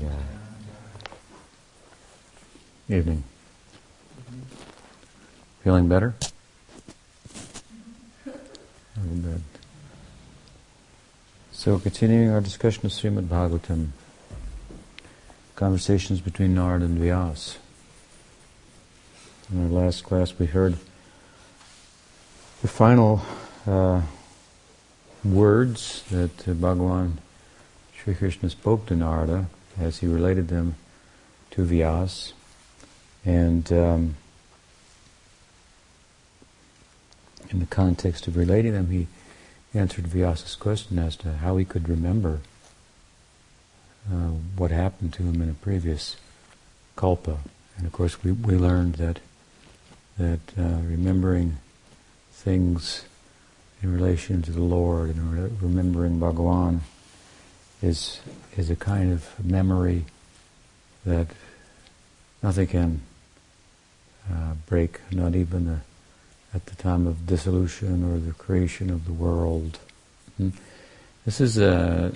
Jai. Evening. Feeling better? Very good. So continuing our discussion of Srimad Bhagavatam, conversations between Narad and Vyas. In our last class we heard the final uh, words that uh, Bhagavan Sri Krishna spoke to Narada as he related them to Vyas. And um, in the context of relating them, he answered Vyasa's question as to how he could remember uh, what happened to him in a previous kalpa. And of course, we, we learned that that uh, remembering things in relation to the Lord and remembering Bhagavan is is a kind of memory that nothing can uh, break, not even at the time of dissolution or the creation of the world. Hmm? This is a,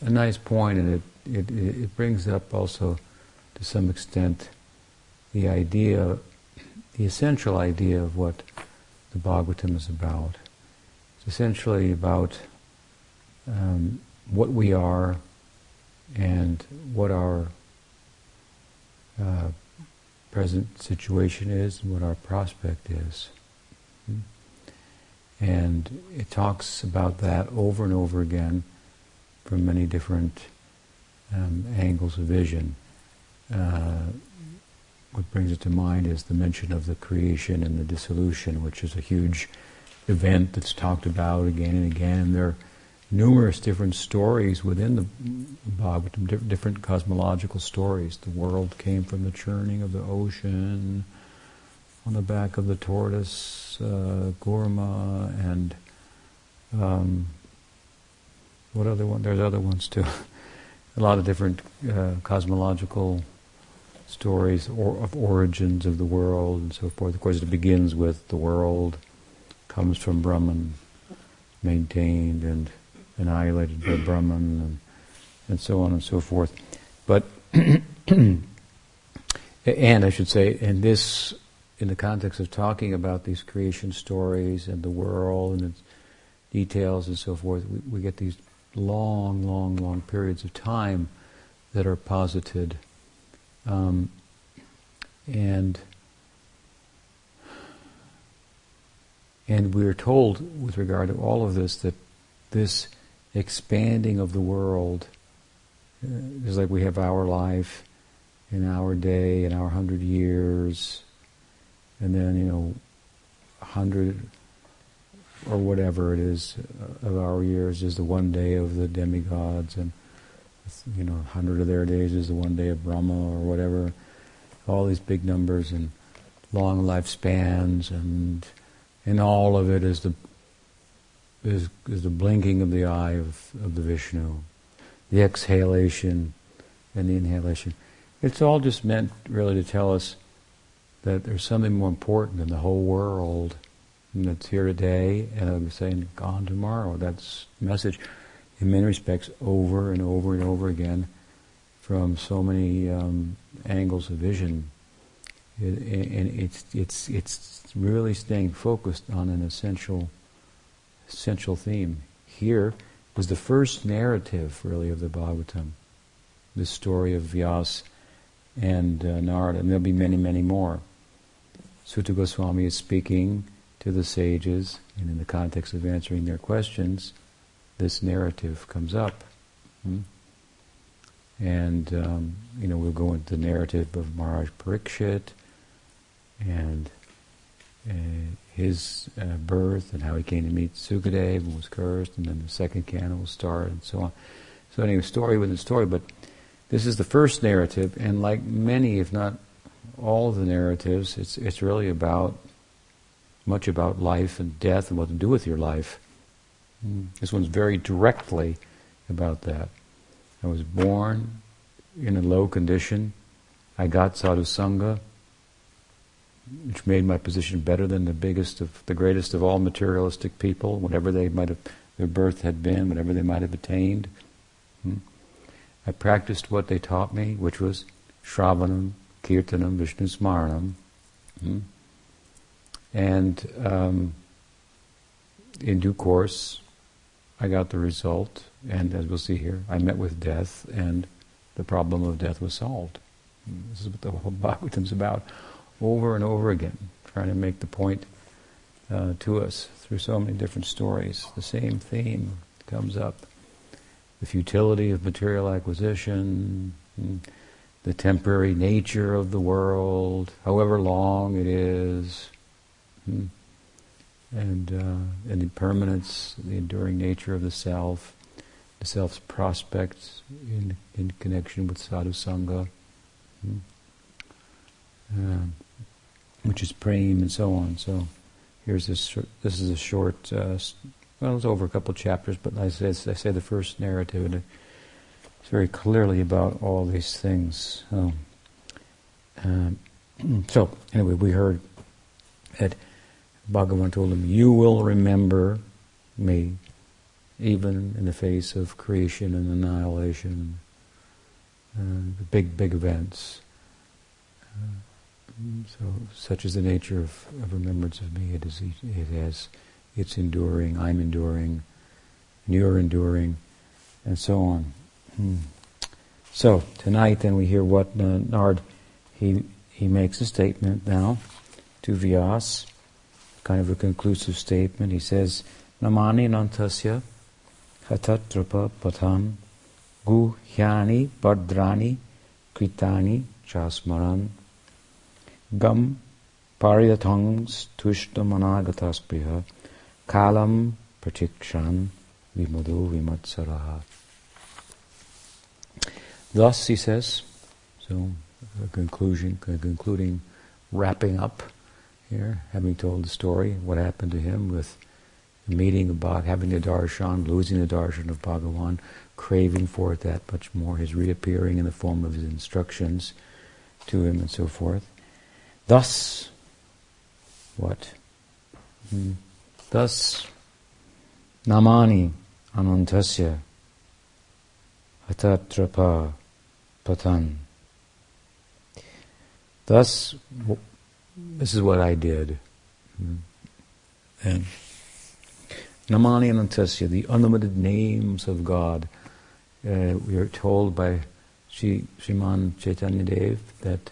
a nice point, and it, it, it brings up also, to some extent, the idea, the essential idea of what the Bhagavatam is about. It's essentially about um, what we are and what our uh, present situation is and what our prospect is. And it talks about that over and over again from many different um, angles of vision. Uh, what brings it to mind is the mention of the creation and the dissolution, which is a huge event that's talked about again and again. And there are numerous different stories within the Bhagavatam, different cosmological stories. The world came from the churning of the ocean, on the back of the tortoise, uh, Kurma, and um, what other one? There's other ones too. a lot of different uh, cosmological stories or, of origins of the world and so forth. Of course, it begins with the world comes from Brahman, maintained and annihilated by Brahman, and, and so on and so forth. But, and I should say, in this, in the context of talking about these creation stories and the world and its details and so forth, we, we get these long, long, long periods of time that are posited um, and and we are told with regard to all of this that this expanding of the world uh, is like we have our life in our day in our hundred years and then you know a hundred or whatever it is of our years is the one day of the demigods and you know, a hundred of their days is the one day of Brahma or whatever. All these big numbers and long lifespans, and and all of it is the is, is the blinking of the eye of, of the Vishnu, the exhalation and the inhalation. It's all just meant really to tell us that there's something more important than the whole world that's here today and I'm saying gone tomorrow. That's message in many respects over and over and over again from so many um, angles of vision. It, and it's it's it's really staying focused on an essential essential theme. Here was the first narrative, really, of the Bhagavatam, the story of Vyas and uh, Narada, and there'll be many, many more. Suta Goswami is speaking to the sages, and in the context of answering their questions, this narrative comes up. Hmm? And, um, you know, we'll go into the narrative of Maharaj Parikshit and his uh, birth and how he came to meet Sukadev and was cursed, and then the second canto will start, and so on. So, anyway, story within story, but this is the first narrative, and like many, if not all of the narratives, it's, it's really about much about life and death and what to do with your life. This one's very directly about that. I was born in a low condition. I got sadhu sangha, which made my position better than the biggest of the greatest of all materialistic people, whatever they might have their birth had been, whatever they might have attained. Hmm? I practiced what they taught me, which was Shravanam, Kirtanam, Vishnu Smaranam. Hmm? And um, in due course, I got the result, and as we'll see here, I met with death, and the problem of death was solved. This is what the whole Bhagavatam's about, over and over again, trying to make the point uh, to us through so many different stories. The same theme comes up: the futility of material acquisition, the temporary nature of the world, however long it is, and uh, and the impermanence, the enduring nature of the self, the self's prospects in in connection with sadhu sangha. Uh, which is prem and so on. So here's this. This is a short. Uh, well, it's over a couple chapters, but I say, I say the first narrative, it's very clearly about all these things. Um, um, so anyway, we heard that Bhagavan told him, "You will remember me, even in the face of creation and annihilation, uh, the big, big events." Uh, so, such is the nature of, of remembrance of me. It is. It has. It's enduring. I'm enduring. You're enduring, and so on. Hmm. So tonight, then we hear what uh, Nard he he makes a statement now to Vyas, kind of a conclusive statement. He says, "Namani nantasya hatatrapa patam guhyani badrani kritani chasmaran." Gam pariyatangs tushtamanagataspriha kalam pratikshan vimadu vimatsaraha. Thus, he says, so a conclusion, a concluding, wrapping up here, having told the story, what happened to him with meeting about having the darshan, losing the darshan of Bhagavan, craving for it that much more, his reappearing in the form of his instructions to him and so forth. Thus, what? Hmm. Thus, namani anantasya atatrapa patan. Thus, this is what I did. Hmm. And Namani Anantasya, the unlimited names of God. Uh, we are told by Sri Sriman Chaitanya Dev that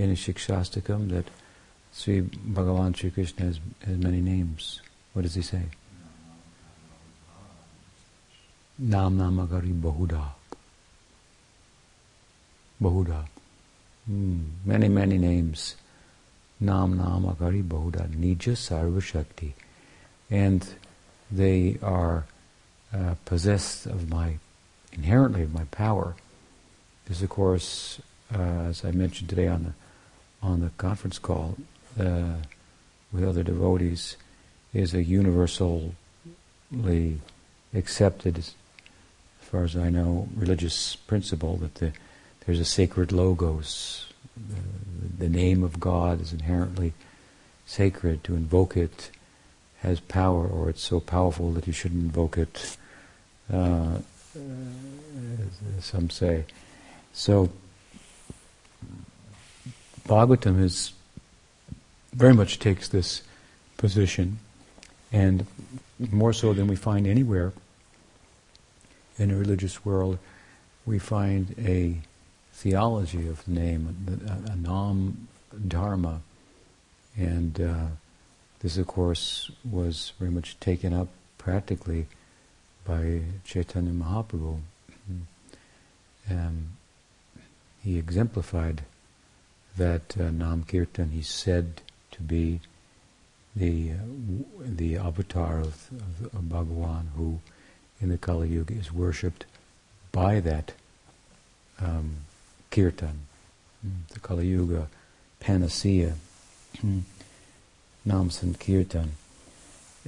in Shikshastakam that Sri Bhagavan Sri Krishna has, has many names. What does he say? Nam Namagari Bahuda. Bahuda. Mm, many, many names. Nam Namagari Bahuda. Nija Sarva Shakti. And they are uh, possessed of my, inherently of my power. This, of course, uh, as I mentioned today on the on the conference call uh, with other devotees is a universally accepted, as far as I know, religious principle that the, there's a sacred logos. The, the name of God is inherently sacred. To invoke it has power, or it's so powerful that you shouldn't invoke it. Uh, some say. So Bhagavatam is very much takes this position, and more so than we find anywhere in a religious world, we find a theology of the name, a, nam dharma, and uh, this, of course, was very much taken up practically by Chaitanya Mahaprabhu. Um, he exemplified that uh, Nam Kirtan he's said to be the uh, the avatar of, of, of, who in the Kali Yuga is worshipped by that um, Kirtan, mm, the Kali Yuga panacea, Nam Sankirtan.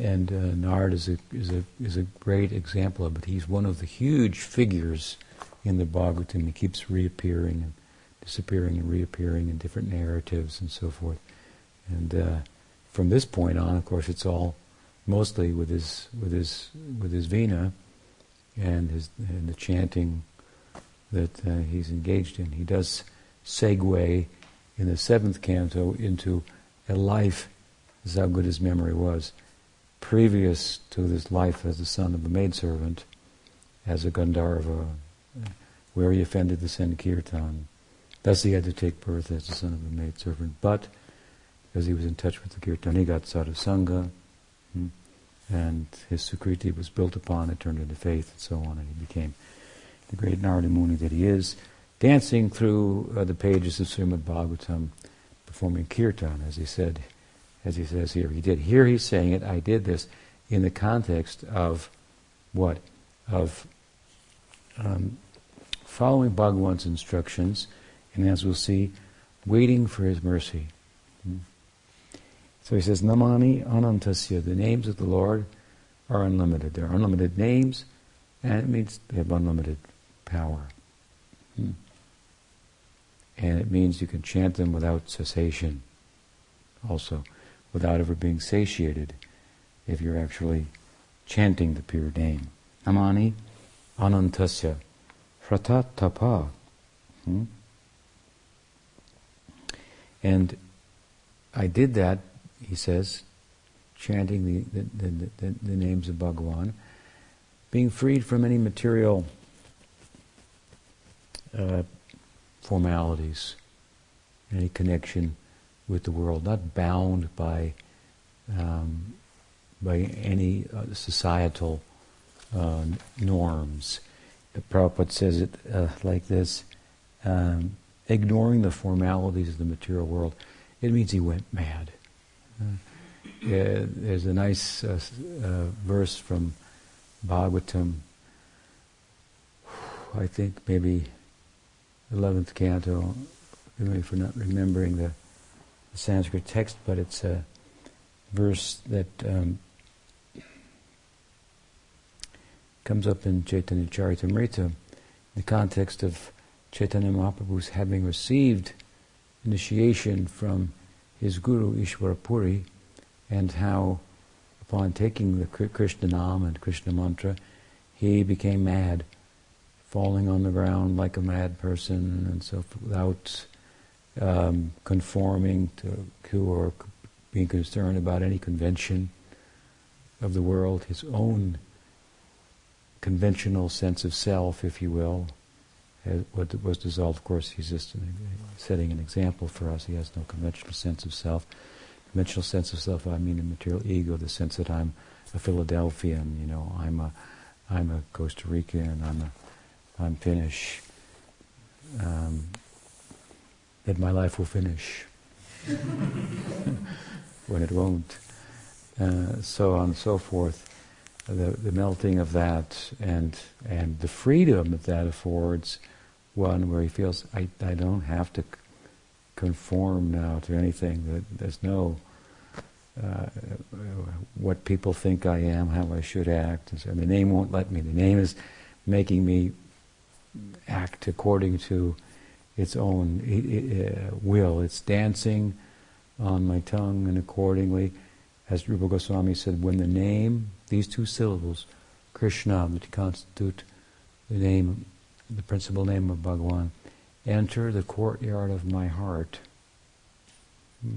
And uh, Nard is a, is, a, is a great example of it. He's one of the huge figures in the Bhagavatam. He keeps reappearing disappearing and reappearing in different narratives and so forth. And uh, from this point on, of course, it's all mostly with his with his with his vina and his and the chanting that uh, he's engaged in. He does segue in the seventh canto into a life, as how good his memory was, previous to this life as the son of a maidservant, as a Gandharva, where he offended the Sankirtan. Thus he had to take birth as the son of a maidservant. But, as he was in touch with the Kirtan, he got sadhusanga, hmm, and his Sukriti was built upon, it turned into faith, and so on, and he became the great Narada Muni that he is, dancing through uh, the pages of Srimad Bhagavatam, performing kirtan, as he said, as he says here. He did. Here he's saying it, I did this in the context of what? Of um, following Bhagavan's instructions, and as we'll see, waiting for his mercy. Hmm. So he says, Namani Anantasya, the names of the Lord are unlimited. They're unlimited names, and it means they have unlimited power. Hmm. And it means you can chant them without cessation, also, without ever being satiated, if you're actually chanting the pure name. Namani Anantasya Fratat Tapa. Hmm? And I did that, he says, chanting the, the, the, the, names of Bhagavan, being freed from any material uh, formalities, any connection with the world, not bound by um, by any uh, societal uh, norms. The Prabhupada says it uh, like this: um, ignoring the formalities of the material world, it means he went mad. Uh, there's a nice uh, uh, verse from Bhagavatam. I think maybe 11th canto, me for not remembering the, the, Sanskrit text, but it's a verse that um, comes up in Chaitanya Charitamrita in the context of Chaitanya Mahaprabhu's having received initiation from his guru Ishwarapuri and how upon taking the Krishna Nam and Krishna mantra he became mad falling on the ground like a mad person and so without um, conforming to, to or being concerned about any convention of the world, his own conventional sense of self, if you will, what was dissolved. Of course, he's just setting an example for us. He has no conventional sense of self. Conventional sense of self, I mean, a material ego, the sense that I'm a Philadelphian, you know, I'm a, I'm a Costa Rican, I'm a I'm finished, um, that my life will finish when it won't. Uh, so on and so forth. The, the melting of that and and the freedom that that affords one where he feels I, I don't have to conform now to anything. That there's no uh, what people think I am, how I should act. And so the name won't let me. The name is making me act according to its own uh, will. It's dancing on my tongue, and accordingly, as Rupa Goswami said, when the name, these two syllables, Krishna, which constitute the name, the principal name of Bhagavan, enter the courtyard of my heart hmm,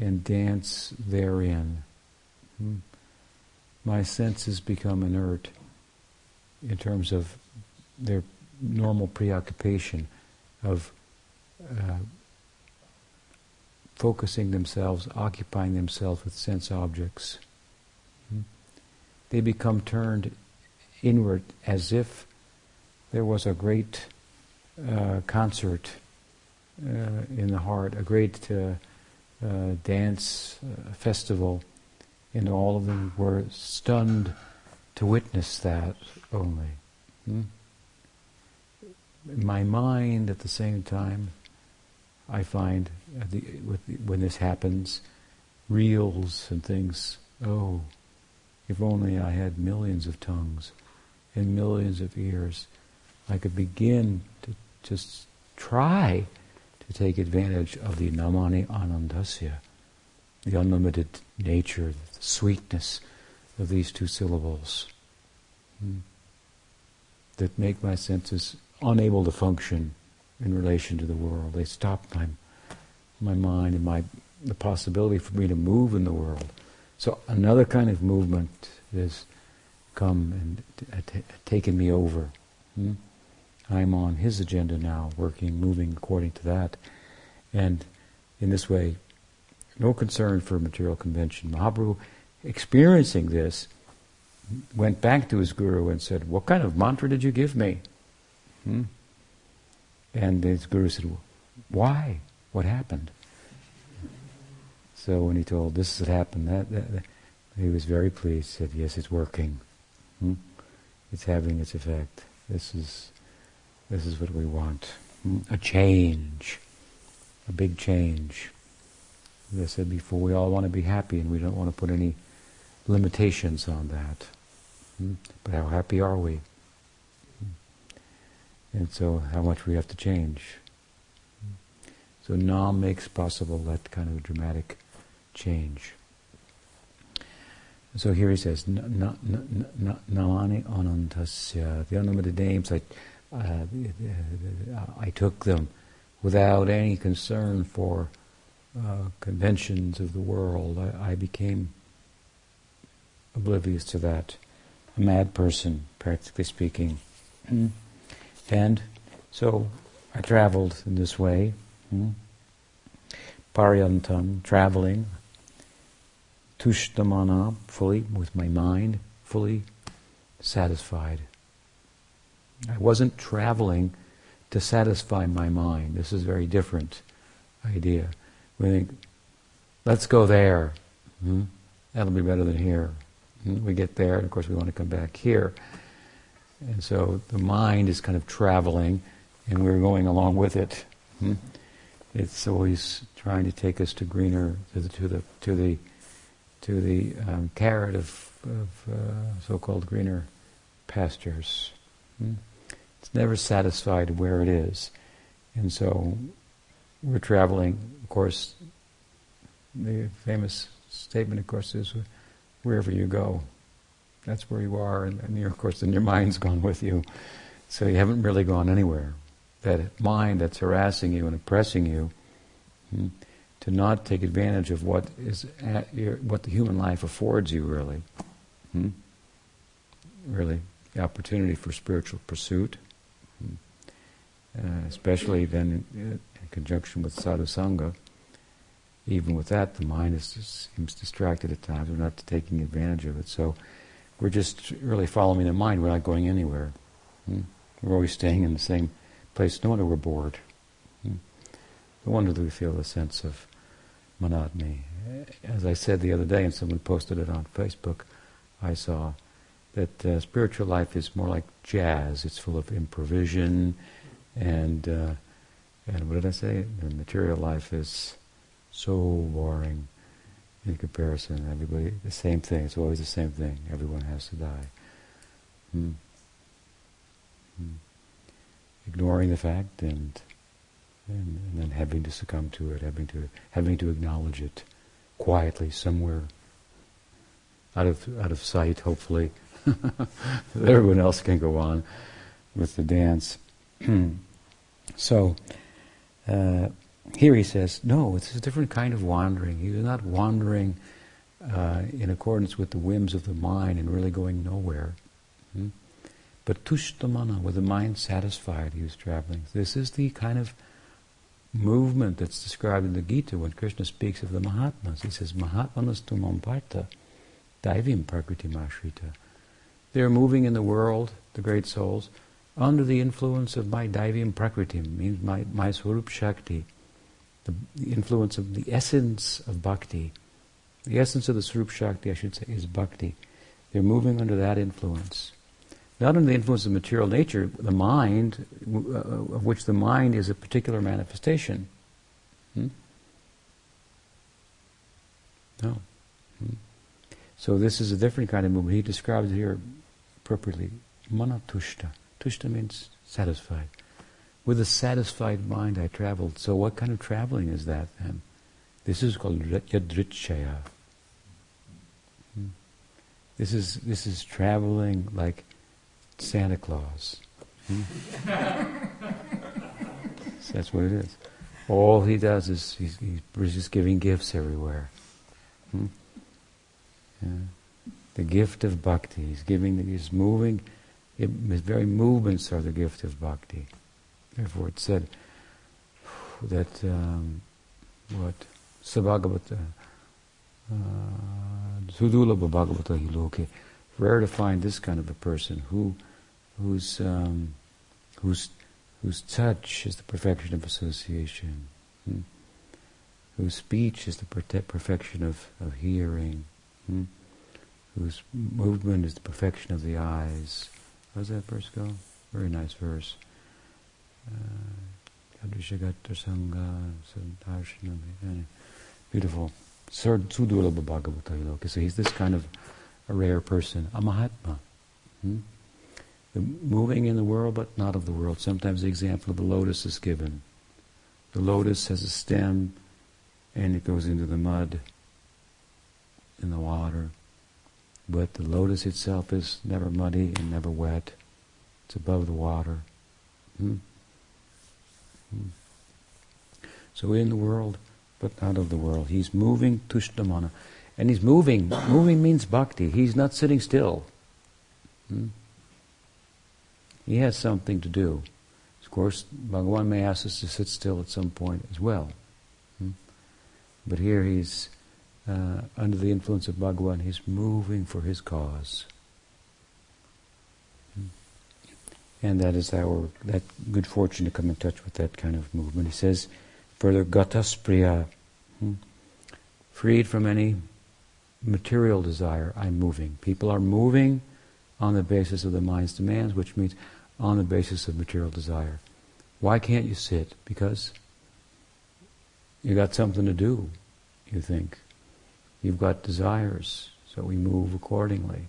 and dance therein. Hmm, my senses become inert in terms of their normal preoccupation of uh, focusing themselves, occupying themselves with sense objects. They become turned inward as if there was a great uh, concert uh, in the heart, a great uh, uh dance uh, festival, and all of them were stunned to witness that only. Hmm? my mind at the same time, I find the, the, when this happens, reels and things, oh, if only I had millions of tongues and millions of ears, I could begin to just try to take advantage of the Namani Anandasya. the unlimited nature, the sweetness of these two syllables hmm, that make my senses unable to function in relation to the world. They stop my my mind and my the possibility for me to move in the world. So another kind of movement has come and t- t- taken me over. Hmm? I'm on his agenda now, working, moving according to that. And in this way, no concern for material convention. Mahaprabhu, experiencing this, went back to his guru and said, What kind of mantra did you give me? Hmm? And his guru said, Why? What happened? So when he told this had happened, that, that, that, he was very pleased. Said, "Yes, it's working. Hmm? It's having its effect. This is this is what we want. Hmm? A change, a big change." As I said before, we all want to be happy, and we don't want to put any limitations on that. Hmm? But how happy are we? Hmm? And so, how much we have to change. Hmm? So, Nam makes possible that kind of dramatic change. So here he says, Namani Anantasya, the unlimited names, I, uh, I took them without any concern for uh, conventions of the world. I, I, became oblivious to that. A mad person, practically speaking. And so I traveled in this way. Mm. Paryantam, traveling, tushtamana, fully, with my mind, fully satisfied. I wasn't traveling to satisfy my mind. This is a very different idea. We think, let's go there. Hmm? That'll be better than here. Hmm? We get there, and of course, we want to come back here. And so the mind is kind of traveling, and we're going along with it. Hmm? It's always trying to take us to greener, to the to the to the, to the um, carrot of, of uh, so-called greener pastures. Hmm? It's never satisfied where it is, and so we're traveling. Of course, the famous statement, of course, is wherever you go, that's where you are, and, and of course, then your mind's gone with you. So you haven't really gone anywhere. That mind that's harassing you and oppressing you, hmm, to not take advantage of what is your, what the human life affords you, really, hmm, really the opportunity for spiritual pursuit, hmm, uh, especially then in, in, conjunction with sadhu sangha. Even with that, the mind is just, seems distracted at times. We're not taking advantage of it. So we're just really following the mind. We're not going anywhere. Hmm? We're always staying in the same place. No wonder we're bored. No wonder that we feel a sense of monotony. As I said the other day, and someone posted it on Facebook, I saw that uh, spiritual life is more like jazz. It's full of improvisation, and uh, and what did I say? The material life is so boring in comparison. Everybody, the same thing. It's always the same thing. Everyone has to die. Hmm. Hmm. Ignoring the fact and, and and then having to succumb to it, having to having to acknowledge it quietly somewhere out of out of sight, hopefully. Everyone else can go on with the dance. so uh, here he says, no, it's a different kind of wandering. He's not wandering uh, in accordance with the whims of the mind and really going nowhere. Hmm? But tushtamana, with the mind satisfied, he was traveling. This is the kind of movement that's described in the Gita when Krishna speaks of the Mahatmas. He says, Mahatmanas tumam parta, daivim prakriti mashrita. They're moving in the world, the great souls, under the influence of my Daivyam Prakriti, means my, my Swarup Shakti, the, the, influence of the essence of bhakti. The essence of the Swarup Shakti, I should say, is bhakti. They're moving under that influence. Not under the influence of material nature, the mind, uh, of which the mind is a particular manifestation. Hmm? No. Hmm? So this is a different kind of movement. He describes it here appropriately. Manatushta. Tushta means satisfied. With a satisfied mind I traveled. So what kind of traveling is that then? This is called yadrichaya. Hmm. This is this is traveling like Santa Claus. Hmm? so that's what it is. All he does is he's, he's just giving gifts everywhere. Hmm? Yeah. The gift of bhakti. He's giving. He's moving. It, his very movements are the gift of bhakti. Therefore, it said that um, what Sabhagavata uh, Sudulabha Bhagavata Hiloke. Rare to find this kind of a person who whose um, whose whose touch is the perfection of association, hmm? whose speech is the perfection of, of hearing, hmm? whose movement is the perfection of the eyes. How does that verse go? Very nice verse. Uh, Beautiful. So he's this kind of a rare person, a Mahatma. Hmm? The moving in the world, but not of the world. Sometimes the example of the lotus is given. The lotus has a stem, and it goes into the mud, in the water. But the lotus itself is never muddy and never wet. It's above the water. Hmm? Hmm. So in the world, but not of the world. He's moving tushdamana. And he's moving. moving means bhakti. He's not sitting still. Hmm? He has something to do. Of course, Bhagavan may ask us to sit still at some point as well. Hmm? But here he's uh, under the influence of Bhagavan, he's moving for his cause. Hmm? And that is our that good fortune to come in touch with that kind of movement. He says further, gataspriya, hmm? freed from any material desire, I'm moving. People are moving on the basis of the mind's demands, which means on the basis of material desire. Why can't you sit? Because you got something to do, you think. You've got desires, so we move accordingly.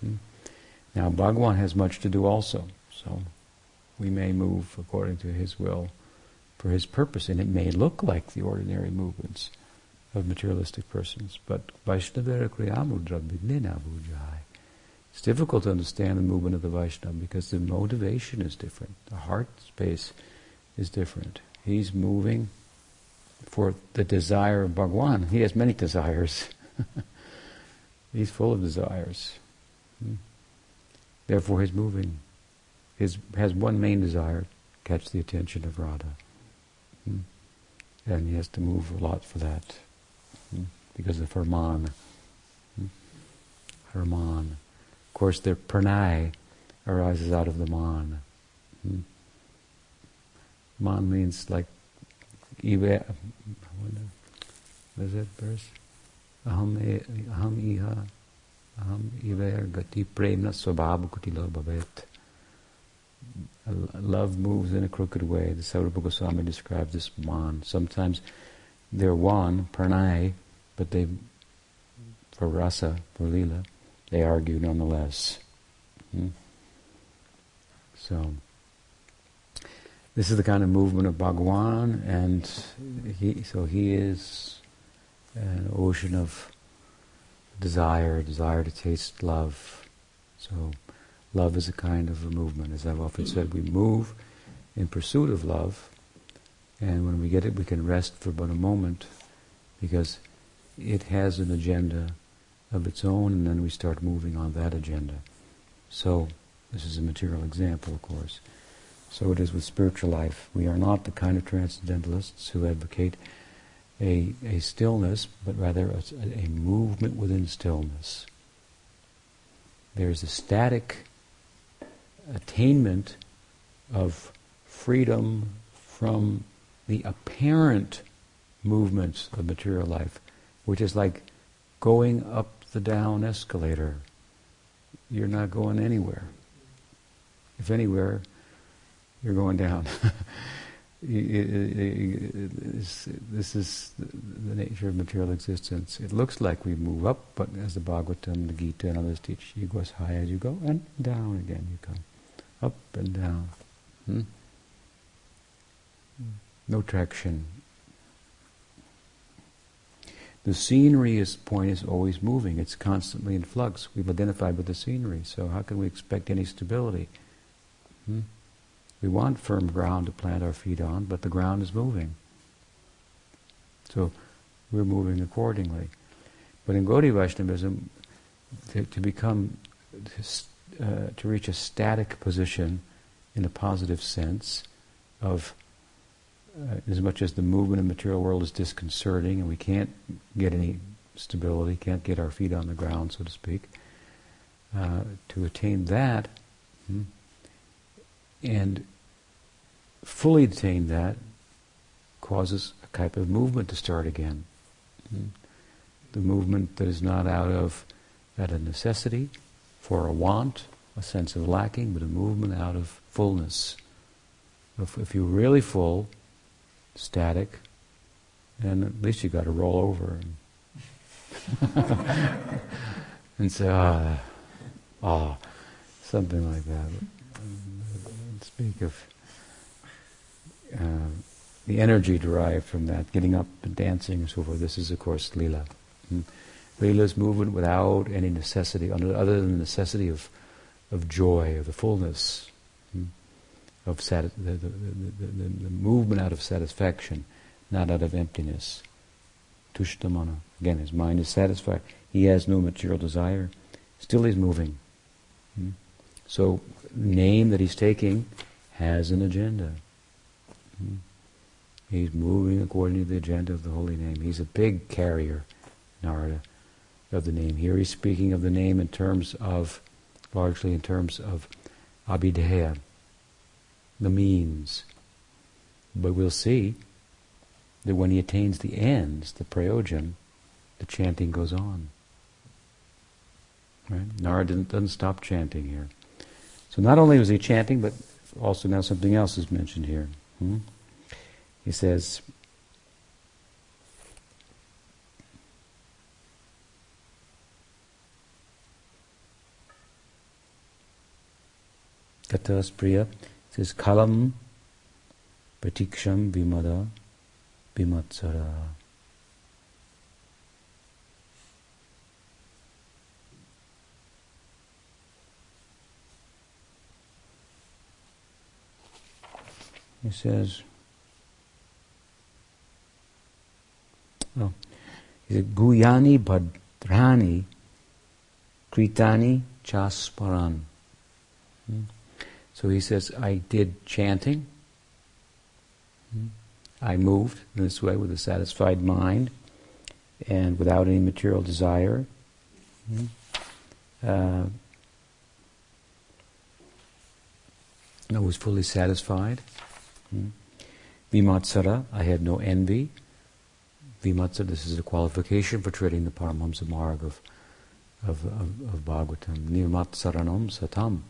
Hmm? Now, Bhagwan has much to do also, so we may move according to his will for his purpose, and it may look like the ordinary movements of materialistic persons, but Vaishnavera Kriyamudra Vignena Vujai. It's difficult to understand the movement of the Vaishnava because the motivation is different. The heart space is different. He's moving for the desire of Bhagwan. He has many desires. he's full of desires. Hmm. Therefore, he's moving. He has one main desire: catch the attention of Radha. Hmm. And he has to move a lot for that hmm. because of her man. Her man. Course, the pranay arises out of the man. Hmm. Man means like eva, what is that verse? Aham aham iha aham iver gati premna swabhav kutilo bhavet. Love moves in a crooked way. The Saurabha Goswami describes this man. Sometimes they're one, pranay, but they, for rasa, for lila, they argue nonetheless. Hmm? So, this is the kind of movement of Bhagwan, and he, so he is an ocean of desire, desire to taste love. So, love is a kind of a movement. As I've often said, we move in pursuit of love, and when we get it, we can rest for but a moment because it has an agenda of its own, and then we start moving on that agenda. So, this is a material example, of course. So it is with spiritual life. We are not the kind of transcendentalists who advocate a, a stillness, but rather a, a movement within stillness. There's a static attainment of freedom from the apparent movements of material life, which is like going up the down escalator. You're not going anywhere. If anywhere, you're going down. this is the nature of material existence. It looks like we move up, but as the Bhagavatam, the Gita, and others teach, you go as high as you go, and down again you come. Up and down. Hmm? No traction. The scenery is point is always moving. It's constantly in flux. We've identified with the scenery. So how can we expect any stability? Hmm? We want firm ground to plant our feet on, but the ground is moving. So we're moving accordingly. But in Gaudiya Vaishnavism, to, to become, uh, to reach a static position in a positive sense of uh, as much as the movement of the material world is disconcerting and we can't get any stability, can't get our feet on the ground, so to speak, uh, to attain that hmm, and fully attain that causes a type of movement to start again. Hmm. The movement that is not out of out of necessity, for a want, a sense of lacking, but a movement out of fullness. If, if you're really full, static, and at least you got to roll over and, and say, ah, ah, something like that. Speak of uh, the energy derived from that, getting up and dancing and so forth. This is, of course, lila. Mm. Lila is movement without any necessity, other than the necessity of, of joy, of the fullness of sati- the, the, the, the, movement out of satisfaction, not out of emptiness. Tushtamana. Again, his mind is satisfied. He has no material desire. Still he's moving. Hmm? So, name that he's taking has an agenda. Hmm? He's moving according to the agenda of the holy name. He's a big carrier, Narada, of the name. Here he's speaking of the name in terms of, largely in terms of abhidheya, the means. But we'll see that when he attains the ends, the prayojan, the chanting goes on. Right? Doesn't stop chanting here. So not only was he chanting, but also now something else is mentioned here. Hmm? He says, Katas Priya says kalam pratiksham vimada vimatsara. He says, oh, he said, Guyani Bhadrani Kritani Chasparan. Hmm? So he says, I did chanting. I moved in this way with a satisfied mind and without any material desire. Uh, I was fully satisfied. Vimatsara, I had no envy. Vimatsara, this is a qualification for treading the Paramahamsa Marg of, of, of, of Bhagavatam. Nirmatsaranam satam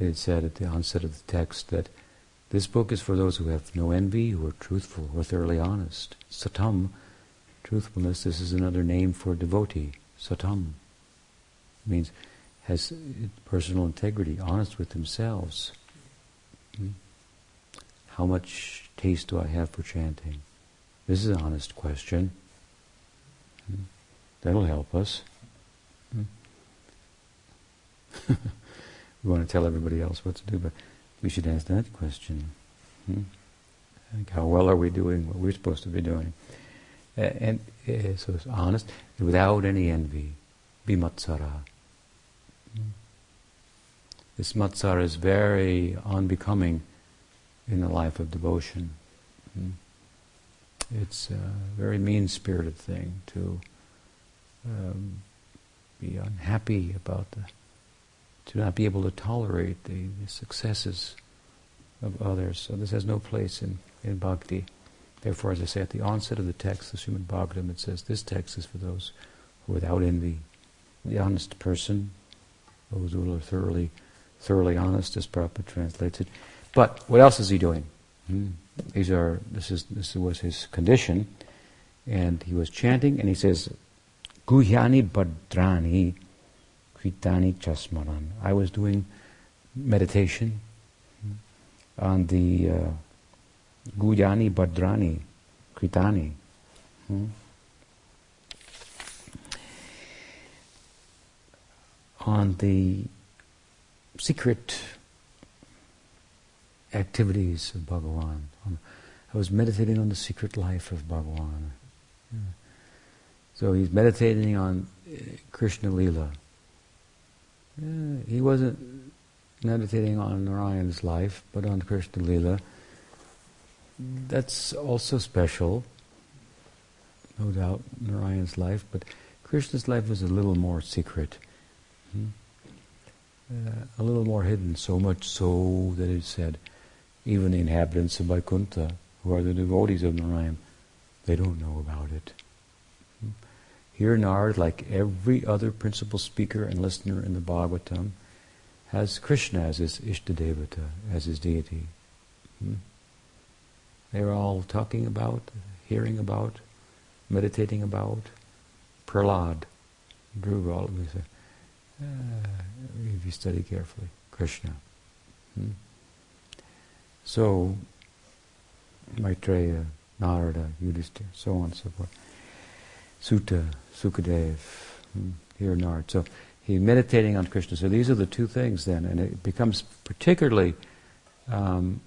it said at the onset of the text that this book is for those who have no envy, who are truthful, who are thoroughly honest. Satam, truthfulness, this is another name for devotee. Satam means has personal integrity, honest with themselves. Hmm? How much taste do I have for chanting? This is an honest question. Hmm? That'll help us. Hmm? we want to tell everybody else what to do, but we should ask that question. Hmm? Like how well are we doing what we're supposed to be doing? Uh, and uh, so it's honest, without any envy. Be matsara. Hmm? This matsara is very unbecoming in the life of devotion. Hmm? It's a very mean-spirited thing to um, be unhappy about the to not be able to tolerate the, the successes of others. So this has no place in, in bhakti. Therefore, as I say at the onset of the text, the Srimad Bhagavatam, it says this text is for those who are without envy. The honest person, those who are thoroughly, thoroughly honest, as Prabhupada translates it. But what else is he doing? Hmm. These are this is this was his condition, and he was chanting, and he says, "Guhyani Badrani." kritani chasmaran. I was doing meditation on the uh, Guyani Badrani, Kritani. Hmm? On the secret activities of Bhagawan. I was meditating on the secret life of Bhagawan. Yeah. So he's meditating on uh, Krishna Lila. He wasn't meditating on Narayan's life, but on Krishna Lila. That's also special, no doubt, Narayan's life, but Krishna's life was a little more secret. Hmm? Uh, a little more hidden, so much so that it said, even the inhabitants of Vaikuntha, who are the devotees of Narayan, they don't know about it. Here Narad, like every other principal speaker and listener in the Bhagavatam, has Krishna as his Ishtadevata, as his deity. Hmm? They're all talking about, hearing about, meditating about Prahlad, Dhruva, all of. Uh, if you study carefully, Krishna. Hmm? So, Maitreya, Narada, Yudhishthira, so on and so forth. Suta, Sukadev, hmm? here Narada. So he's meditating on Krishna. So these are the two things then, and it becomes particularly um,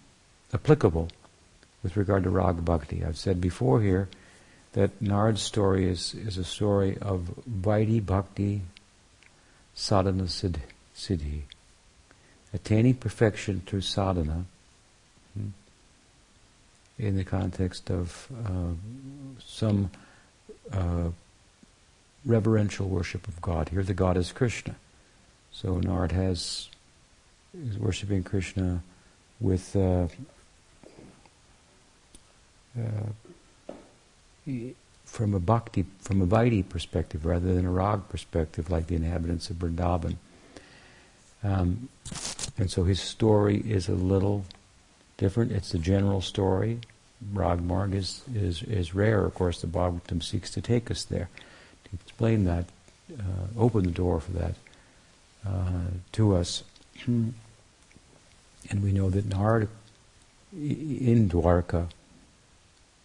applicable with regard to Raga Bhakti. I've said before here that Narad's story is, is a story of Vaidhi Bhakti sadhana siddhi, attaining perfection through sadhana hmm, in the context of uh, some uh, reverential worship of God. Here the God is Krishna. So Narad has is worshiping Krishna with uh, uh, from a bhakti, from a Vaidhi perspective rather than a rag perspective like the inhabitants of Vrindavan. Um, and so his story is a little different. It's the general story. Rag Marg is, is, is rare. Of course, the Bhagavatam seeks to take us there, to explain that, uh, open the door for that uh, to us. and we know that Narada, in Dwarka,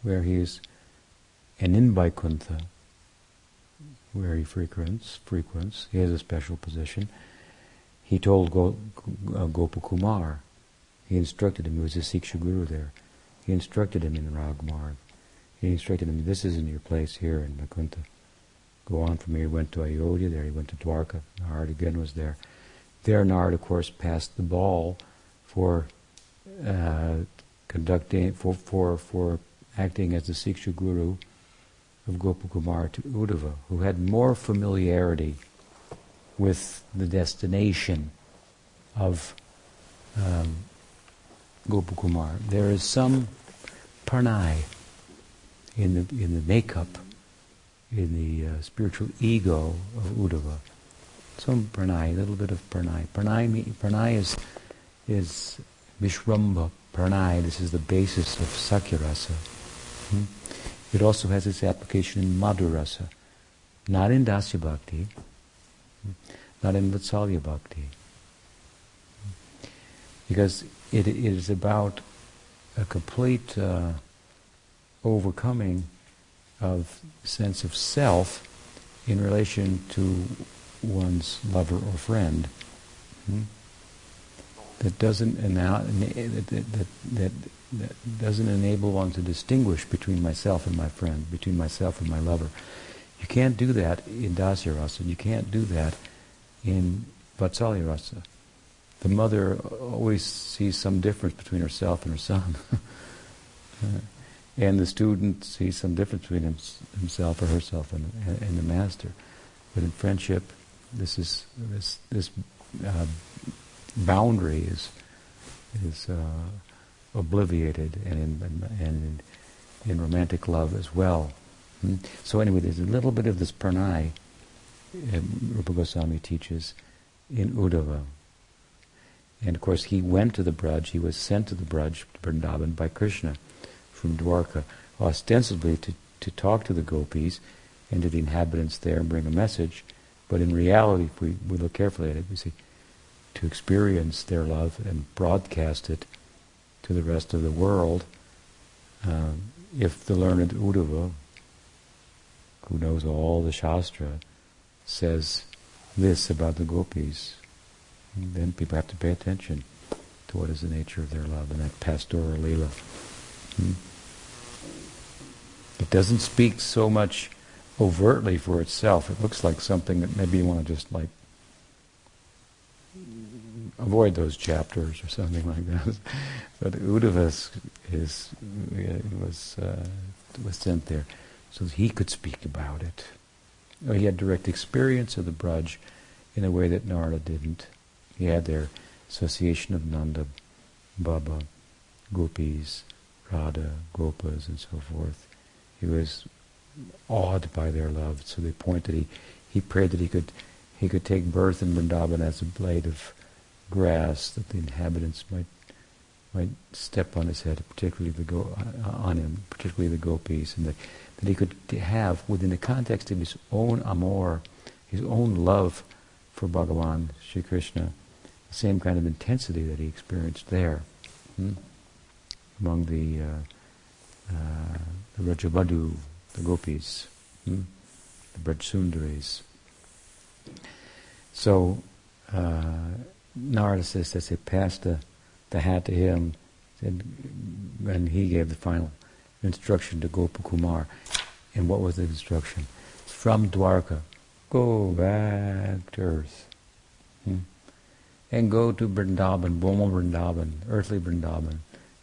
where he is and in Vaikuntha, where he frequents, frequents, he has a special position. He told Go, uh, Gopakumar, he instructed him, he was a Siksha Guru there, he instructed him in Ragmarg. He instructed him, this isn't your place here in Vaikuntha. Go on from here. He went to Ayodhya, there he went to Dwarka, Narad again was there. There Narad, of course, passed the ball for uh, conducting, for, for, for acting as the Siksha Guru of Gopakumar to Uddhava, who had more familiarity with the destination of um, Gopakumar. There is some pranay in the in the makeup, in the uh, spiritual ego of Uddhava. Some pranay, a little bit of pranay. Pranay, pranay is is Vishramba pranay. This is the basis of Sakyarasa. Hmm? It also has its application in Madhurasa, not in Dasya Bhakti, not in Vatsalya Bhakti. Because it, is about a complete uh, overcoming of sense of self in relation to one's lover or friend. Hmm? That doesn't that, that, that, that doesn't enable one to distinguish between myself and my friend, between myself and my lover. You can't do that in Dasya Rasa. You can't do that in Vatsalya Rasa. The mother always sees some difference between herself and her son. and the student sees some difference between him, himself or herself and, and, the master. But in friendship, this is this this uh, boundary is is uh, obliviated, and in, and in, in romantic love as well. Hmm? So anyway, there's a little bit of this pranay uh, Rupa Goswami teaches in Uddhava. And of course, he went to the Braj, he was sent to the Braj, Vrindavan, by Krishna from Dwarka, ostensibly to, to talk to the gopis and to the inhabitants there and bring a message. But in reality, if we, we look carefully at it, we see to experience their love and broadcast it to the rest of the world. Um, if the learned Uddhava, who knows all the Shastra, says this about the gopis, then people have to pay attention to what is the nature of their love and that pastoral lila. Hmm? It doesn't speak so much overtly for itself. It looks like something that maybe you want to just like avoid those chapters or something like that. but Uddhava is, was uh, was sent there so he could speak about it. He had direct experience of the Braj in a way that Narada didn't. He had their association of Nanda, Baba, Gopis, Radha, Gopas, and so forth. He was awed by their love, so they pointed. He he prayed that he could he could take birth in Vrindavan as a blade of grass that the inhabitants might might step on his head, particularly the go uh, on him, particularly the gopis, and that, that he could have within the context of his own amor, his own love for Bhagavan Sri Krishna, same kind of intensity that he experienced there hmm? among the uh, uh, the the gopis, hmm? the Braj So. Uh, Narada says that they passed the, the hat to him, said, and he gave the final instruction to Gopakumar. And what was the instruction? From Dwarka, go back to earth. And go to Vrindavan, Bhauma Vrindavan, earthly Vrindavan.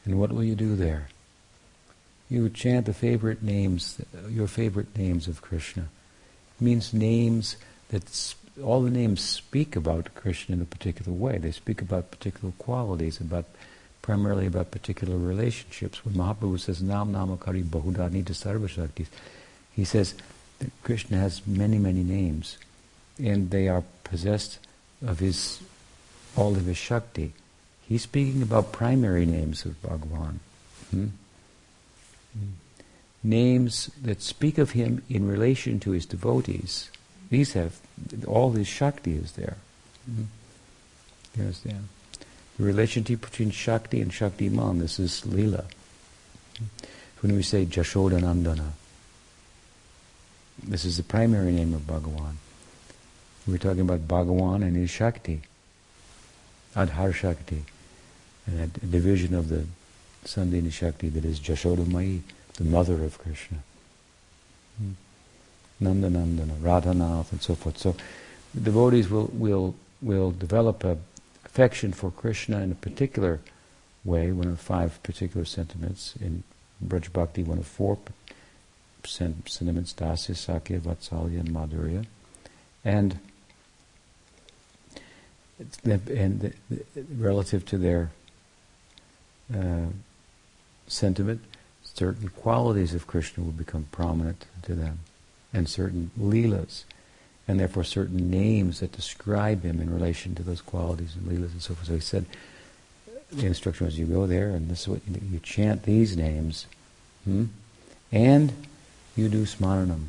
And what will you do there? You chant the favorite names, your favorite names of Krishna. It means names that all the names speak about Krishna in a particular way. They speak about particular qualities, about primarily about particular relationships. When Mahaprabhu says Nam Namakari Bahuda Nita Sarva Shaktis, he says that Krishna has many, many names, and they are possessed of his all of his Shakti. He's speaking about primary names of Bhagavan. Hmm? Names that speak of him in relation to his devotees. These have all this Shakti is there. Mm-hmm. You understand? The relationship between Shakti and Shaktiman, this is Leela. When we say Jashoda Jashodanandana, this is the primary name of Bhagavan. We're talking about Bhagavan and his Shakti, Adhar Shakti, and a division of the Sandhini Shakti that is Jashodamai, the mother of Krishna. Hmm. Nanda Nandana, Radhanath, and so forth. So the devotees will, will, will develop a affection for Krishna in a particular way, one of five particular sentiments. In Braj Bhakti, one of four sentiments, Dasya, Sakya, Vatsalya, and Madhurya. And, and relative to their uh, sentiment, certain qualities of Krishna will become prominent to them and certain leelas, and therefore certain names that describe him in relation to those qualities and leelas and so forth. So he said, the instruction was you go there and this is what you, you chant these names, hmm? and you do smaranam,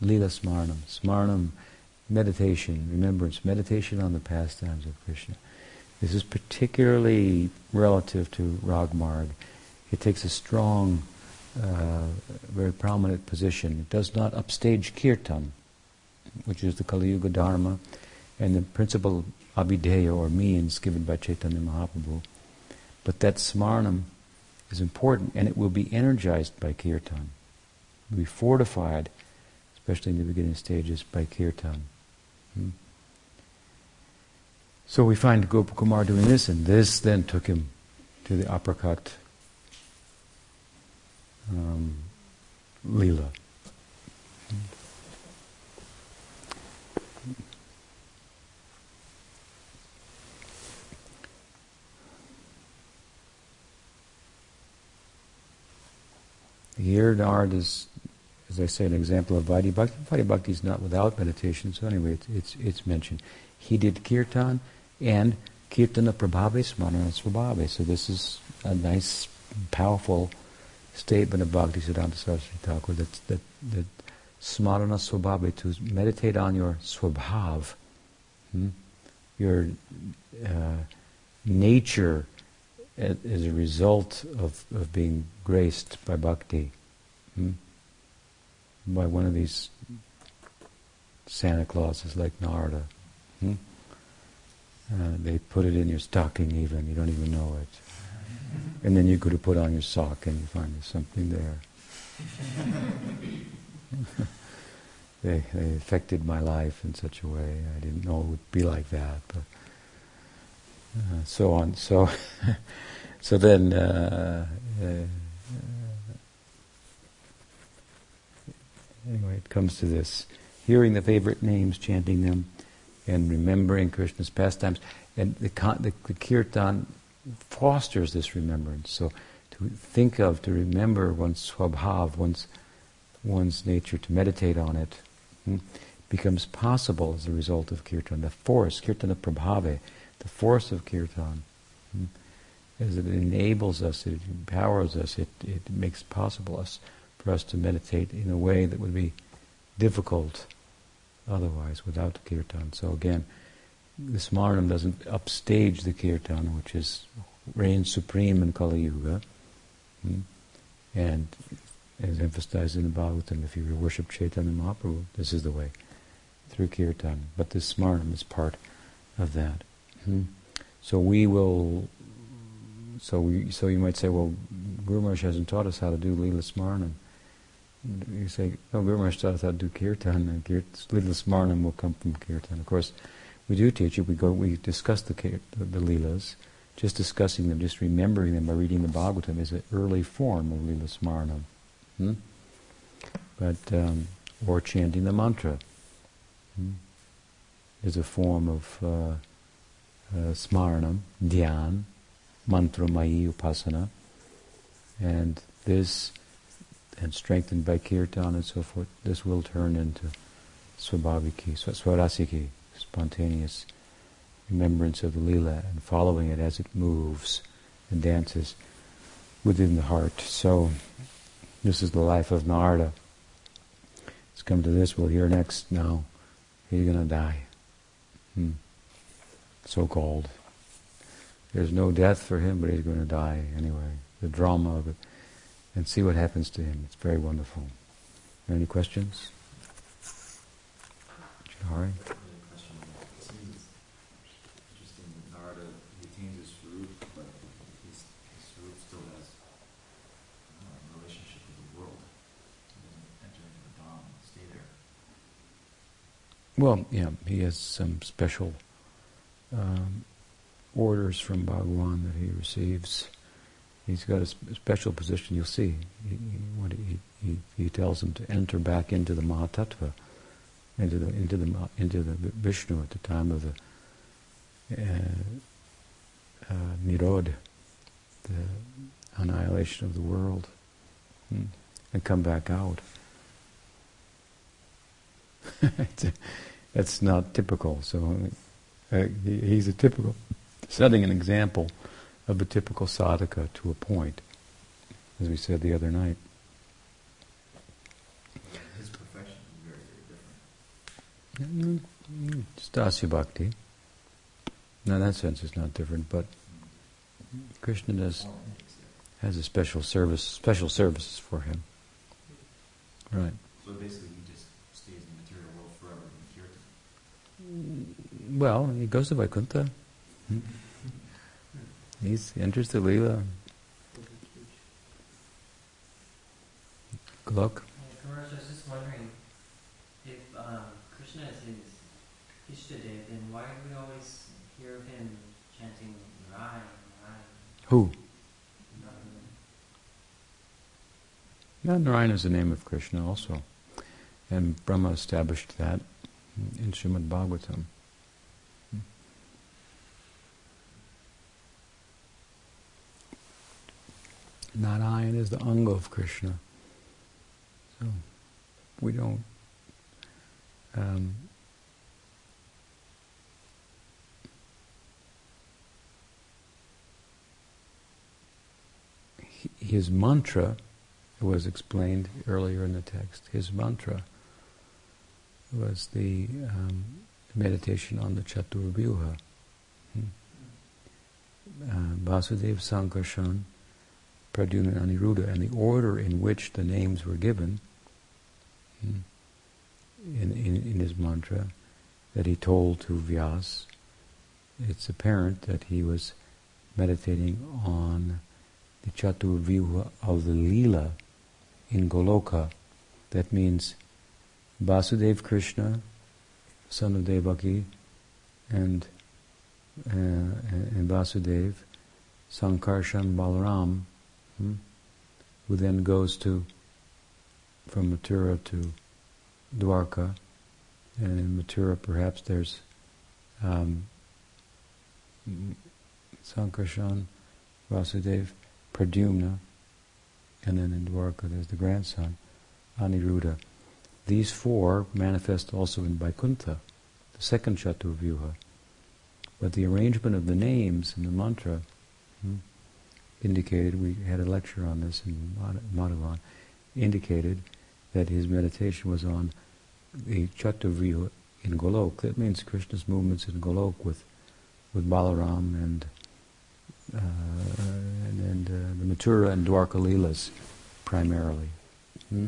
lila smaranam, smaranam, meditation, remembrance, meditation on the pastimes of Krishna. This is particularly relative to Ragmarg. It takes a strong uh, very prominent position. It does not upstage kirtan, which is the Kali Yuga Dharma, and the principal abhideya or means given by Chaitanya Mahaprabhu. But that smarnam is important, and it will be energized by kirtan. It will be fortified, especially in the beginning stages, by kirtan. Hmm? So we find Gopakumar doing this, and this then took him to the uppercut um, lila. Here, Narad is, as I say, an example of Vaidhi Bhakti. Vaidhi Bhakti is not without meditation, so anyway, it's, it's, it's mentioned. He did kirtan and kirtana prabhave smarana svabhave. So this is a nice, powerful statement of Bhaktisiddhanta Saraswati Thakur that, that, that smarana swabhavi, to meditate on your swabhav, hmm? your uh, nature as a result of, of being graced by bhakti, hmm? By one of these Santa Clauses like Narada, Hmm? Uh, they put it in your stocking even, you don't even know it. And then you go to put on your sock and you find there's something there. they, they affected my life in such a way. I didn't know it would be like that, but uh, so on. So, so then, uh, anyway, it comes to this: hearing the favorite names, chanting them, and remembering Krishna's pastimes. And the, the, the kirtan fosters this remembrance. So, to think of, to remember one's swabhav, one's one's nature, to meditate on it, hmm, becomes possible as a result of kirtan. The force, kirtana prabhave, the force of kirtan, hmm, as it enables us, it empowers us, it, it makes possible us for us to meditate in a way that would be difficult otherwise without kirtan. So again, the smaranam doesn't upstage the kirtan, which is reigns supreme in Kali Yuga, hmm, and as emphasized in the Bhagavatam, if you worship Chaitanya Mahaprabhu, this is the way, through kirtan. But the smaranam is part of that. Hmm. So we will. So we. So you might say, well, Guru Maharaj hasn't taught us how to do Leela Smaranam. You say, no, Guru Maharaj taught us how to do kirtan, and Leela Smaranam will come from kirtan. Of course, we do teach it. We go. We discuss the the, the. Just discussing them, just remembering them by reading the Bhagavatam is an early form of Leela Smaranam. Hmm? But um, or chanting the mantra hmm, is a form of uh, uh, smaranam, dhyan, mantra mayi upasana, and this, and strengthened by kirtan and so forth, this will turn into swabhaviki, swarasiki, spontaneous remembrance of the lila and following it as it moves and dances within the heart. So this is the life of Narada. Let's come to this. We'll hear next now. He's going to die. Hmm. So called. There's no death for him, but he's going to die anyway. The drama of it. And see what happens to him. It's very wonderful. Any questions? There. Well, yeah, he has some special um, orders from Bhagwan that he receives. He's got a special position. You'll see. He, he, he, he, tells him to enter back into the Mahatattva, into the into the into the Vishnu at the time of the uh, uh, Nirod, the annihilation of the world, hmm, and come back out. That's not typical. So uh, he, he's a typical, setting an example of a typical sadhaka to a point, as we said the other night. His profession is very, very different. Mm-hmm. Dasya Bhakti. No, in that sense it's not different, but Krishna does has a special service, special services for him. Right. So basically he just stays in the material world forever in Kirtan. Well, he goes to Vaikuntha. He's, he enters the Leela. Look. I was just wondering if um, Krishna is his Ishtadev, then why do we always hear of him chanting Rai, Rai? Who? Narayana is the name of Krishna also. And Brahma established that in Srimad Bhagavatam. Narayan is the anga of Krishna. So we don't um, his mantra was explained earlier in the text. His mantra was the um, meditation on the Chaturvyuha. Hmm. Uh, Vasudev Sankarshan, Pradyumna and Aniruddha, and the order in which the names were given hmm, in, in, in his mantra that he told to Vyas, it's apparent that he was meditating on the Chaturvyuha of the Leela in Goloka. That means Vasudev Krishna, son of Devaki, and uh, and Vasudev, Sankarshan Balaram, hmm, who then goes to from Mathura to Dwarka, and in Mathura perhaps there's um, Sankarshan, Vasudev, Pradyumna, and then in Dwarka there's the grandson, Aniruddha. These four manifest also in Vaikuntha, the second Chaturvyuha. But the arrangement of the names in the mantra hmm, indicated, we had a lecture on this in Madhavan, indicated that his meditation was on the Chaturvyuha in Golok. That means Krishna's movements in Golok with, with Balaram and uh, and, and uh, the Mathura and Dwarka Leelas primarily. Hmm?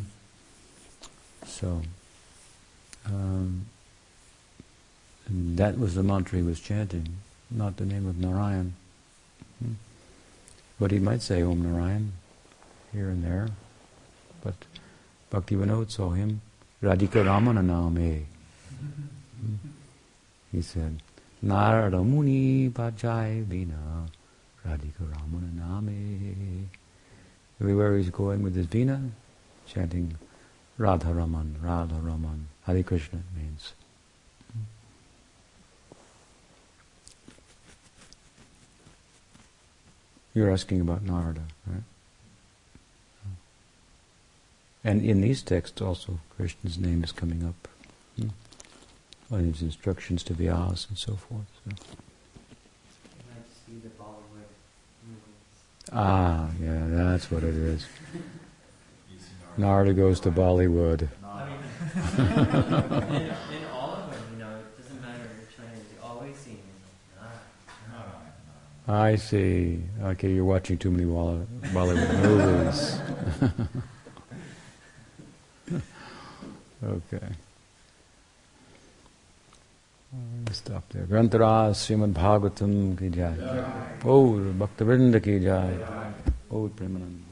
So, um, that was the mantra he was chanting, not the name of Narayan. Hmm? But he might say Om Narayan here and there. But Bhakti Bhaktivinoda saw him, Radhika Ramana Name. Hmm? He said, Narada Muni Bhajai Vina Radhika Ramana Name. Everywhere he's going with his Vina, chanting Radha Raman, Radha Raman. Hare Krishna means. You're asking about Narada, right? And in these texts also, Krishna's name is coming up. Hmm? On his instructions to Vyas and so forth. So. Ah, yeah, that's what it is. Narada goes to Bollywood. I mean, in, in all of them, you know, it doesn't matter which one you always see ah. I see. Okay, you're watching too many Bollywood movies. okay. Stop there. Grantara Srimad Bhagavatam ki jai. Oh, Bhaktivinoda ki jai. Oh, Premanand.